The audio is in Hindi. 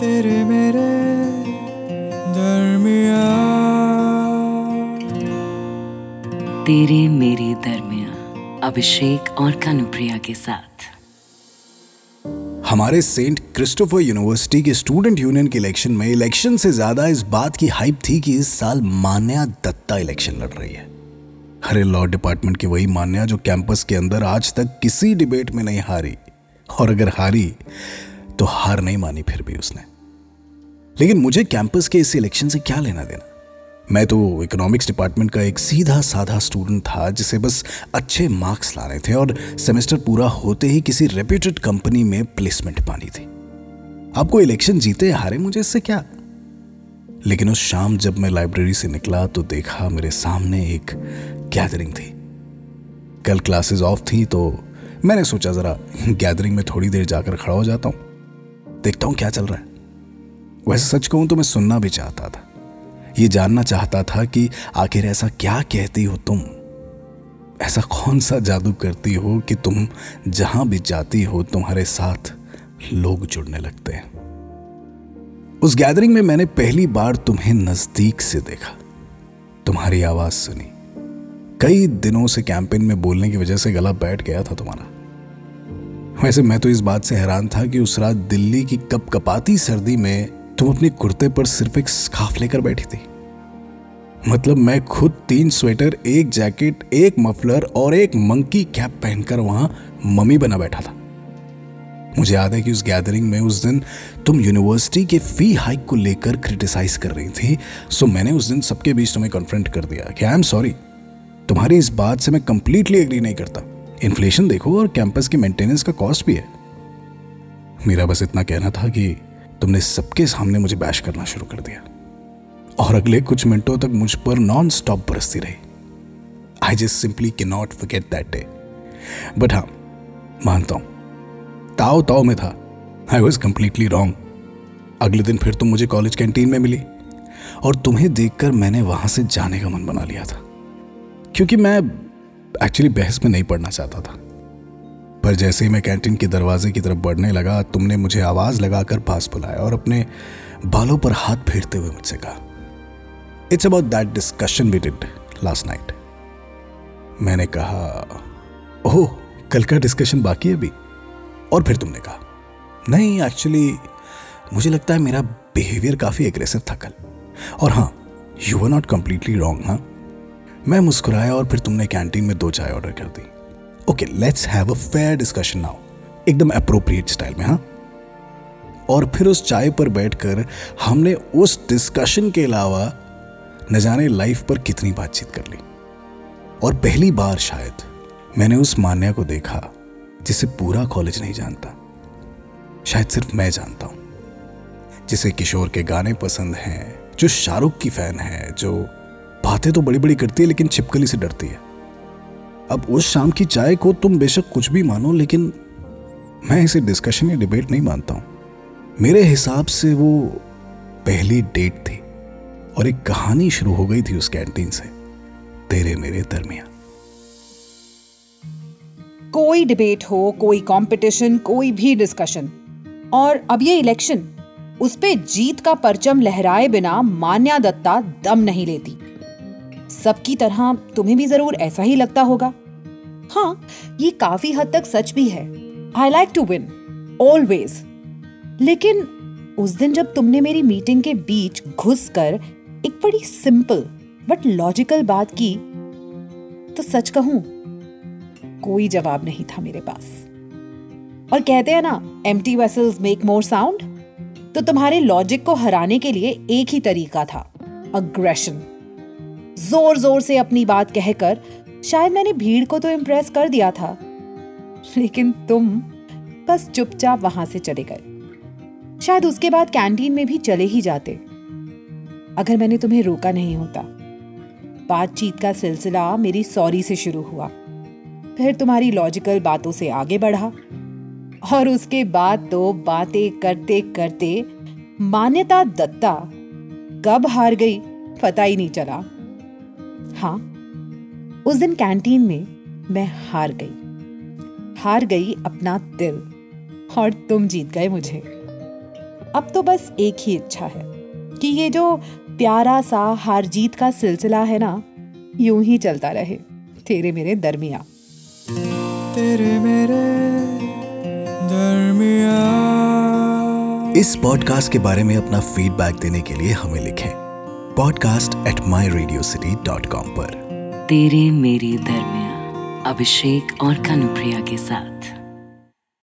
तेरे मेरे दरमिया तेरे मेरे दरमिया अभिषेक और कानुप्रिया के साथ। हमारे सेंट क्रिस्टोफर यूनिवर्सिटी के स्टूडेंट यूनियन के इलेक्शन में इलेक्शन से ज़्यादा इस बात की हाइप थी कि इस साल मान्या दत्ता इलेक्शन लड़ रही है। हरे लॉ डिपार्टमेंट की वही मान्या जो कैंपस के अंदर आज तक किसी डिबेट में नहीं हारी। और अगर हारी तो हार नहीं मानी फिर भी उसने। लेकिन मुझे कैंपस के इस इलेक्शन से क्या लेना देना? मैं तो इकोनॉमिक्स डिपार्टमेंट का एक सीधा साधा स्टूडेंट था, जिसे बस अच्छे मार्क्स लाने थे और सेमेस्टर पूरा होते ही किसी रेप्यूटेड कंपनी में प्लेसमेंट पानी थी। आपको इलेक्शन जीते हारे मुझे इससे क्या? लेकिन उस शाम जब मैं लाइब्रेरी से निकला तो देखा मेरे सामने एक गैदरिंग थी। कल क्लासेस ऑफ़ थी तो मैंने सोचा जरा गैदरिंग में थोड़ी देर जाकर खड़ा हो जाता हूँ। देखता हूँ क्या चल रहा है। वैसे सच कहूँ तो मैं सुनना भी चाहता था। ये जानना चाहता था कि आखिर ऐसा क्या कहती हो तुम? ऐसा कौन सा जादू करती हो कि तुम जहाँ भी जाती हो तुम्हारे साथ लोग जुड़ने लगते हैं? उस गैदरिंग में मैंने पहली बार तुम्हें नज़दीक से देखा। तुम्हारी आवाज़ सुनी। कई दिनों से कैंपेन में बोलने की वजह से गला बैठ गया था तुम्हारा। वैसे मैं तो इस बात से हैरान था कि उस रात दिल्ली की कप कपाती सर्दी में तुम अपने कुर्ते पर सिर्फ़ एक स्काफ लेकर बैठी थी। मतलब मैं खुद तीन स्वेटर, एक जैकेट, एक मफलर और एक मंकी कैप पहनकर वहाँ मम्मी बना बैठा था। मुझे याद है कि उस गैदरिंग में उस दिन तुम यूनिवर्सिटी के फ़ी हाइक को लेकर क्रिटिसाइज कर रही थी सो मैंने उस दिन सबके बीच तुम्हें कन्फ्रंट कर दिया कि आई एम सॉरी तुम्हारी इस बात से मैं कंप्लीटली एग्री नहीं करता। इन्फ्लेशन देखो और कैंपस की मेंटेनेंस का कॉस्ट भी है। मेरा बस इतना कहना था कि तुमने सबके सामने मुझे बैश करना शुरू कर दिया। और अगले कुछ मिनटों तक मुझ पर नॉन स्टॉप बरसती रही। I just simply can not forget that day but हाँ मानता हूँ। ताओ ताओ में था। आई वॉज़ कंप्लीटली रॉन्ग अगले दिन फिर तुम मुझे कॉलेज कैंटीन में मिली। और तुम्हें देखकर मैंने वहाँ से जाने का मन बना लिया था। क्योंकि मैं एक्चुअली बहस में नहीं पढ़ना चाहता था। पर जैसे ही मैं कैंटीन के दरवाजे की तरफ़ बढ़ने लगा, तुमने मुझे आवाज़ लगाकर पास बुलाया और अपने बालों पर हाथ फेरते हुए मुझसे कहा it's about that discussion we did last night मैंने कहा, ओह, कल का डिस्कशन बाकी है अभी? और फिर तुमने कहा, नहीं एक्चुअली मुझे लगता है मेरा बिहेवियर काफ़ी एग्रेसिव था कल। और हाँ you are not completely wrong हाँ? मैं मुस्कुराया और फिर तुमने कैंटीन में दो चाय ऑर्डर कर दी। Okay let's have a fair discussion now एकदम अप्रोप्रिएट स्टाइल में हाँ? और फिर उस चाय पर बैठकर हमने उस डिस्कशन के अलावा न जाने लाइफ पर कितनी बातचीत कर ली। और पहली बार शायद मैंने उस मान्या को देखा जिसे पूरा कॉलेज नहीं जानता। शायद सिर्फ़ मैं जानता हूँ। जिसे किशोर के गाने पसंद हैं, जो शाहरुख की फ़ैन है, जो बातें तो बड़ी बड़ी करती है, लेकिन छिपकली से डरती है। अब उस शाम की चाय को तुम बेशक कुछ भी मानो, लेकिन मैं इसे डिस्कशन या डिबेट नहीं मानता हूँ। मेरे हिसाब से वो पहली डेट थी, और एक कहानी शुरू हो गई थी उस कैंटीन से, तेरे मेरे दरमिया कोई डिबेट हो, कोई कंपटीशन कोई भी डिस्कशन और अब ये इलेक्शन उस पे जीत का परचम लहराए बिना मान्या दत्ता दम नहीं लेती। सबकी तरह तुम्हें भी ज़रूर ऐसा ही लगता होगा। हाँ ये काफ़ी हद तक सच भी है। I like to win always लेकिन उस दिन जब तुमने मेरी मीटिंग के बीच घुस कर एक बड़ी सिंपल बट लॉजिकल बात की तो सच कहूँ, कोई जवाब नहीं था मेरे पास। और कहते हैं ना empty vessels make more sound तो तुम्हारे लॉजिक को हराने के लिए एक ही तरीका था अग्रेशन ज़ोर ज़ोर से अपनी बात कहकर, शायद मैंने भीड़ को तो इम्प्रेस कर दिया था। लेकिन तुम बस चुपचाप वहाँ से चले गए। शायद उसके बाद कैंटीन में भी चले ही जाते। अगर मैंने तुम्हें रोका नहीं होता। बातचीत का सिलसिला मेरी सॉरी से शुरू हुआ। फिर तुम्हारी लॉजिकल बातों से आगे बढ़ा। और उसके बाद तो बातें करते करते मान्यता दत्ता कब हार गई पता ही नहीं चला। हाँ उस दिन कैंटीन में मैं हार गई। हार गई अपना दिल और तुम जीत गए मुझे। अब तो बस एक ही इच्छा है कि ये जो प्यारा सा हार जीत का सिलसिला है ना यूँ ही चलता रहे तेरे मेरे दरमिया तेरे मेरे दरमिया इस पॉडकास्ट के बारे में अपना फीडबैक देने के लिए हमें लिखें। Podcast at my radio city dot com पर। तेरे मेरे दरमिया अभिषेक और कनुप्रिया के साथ।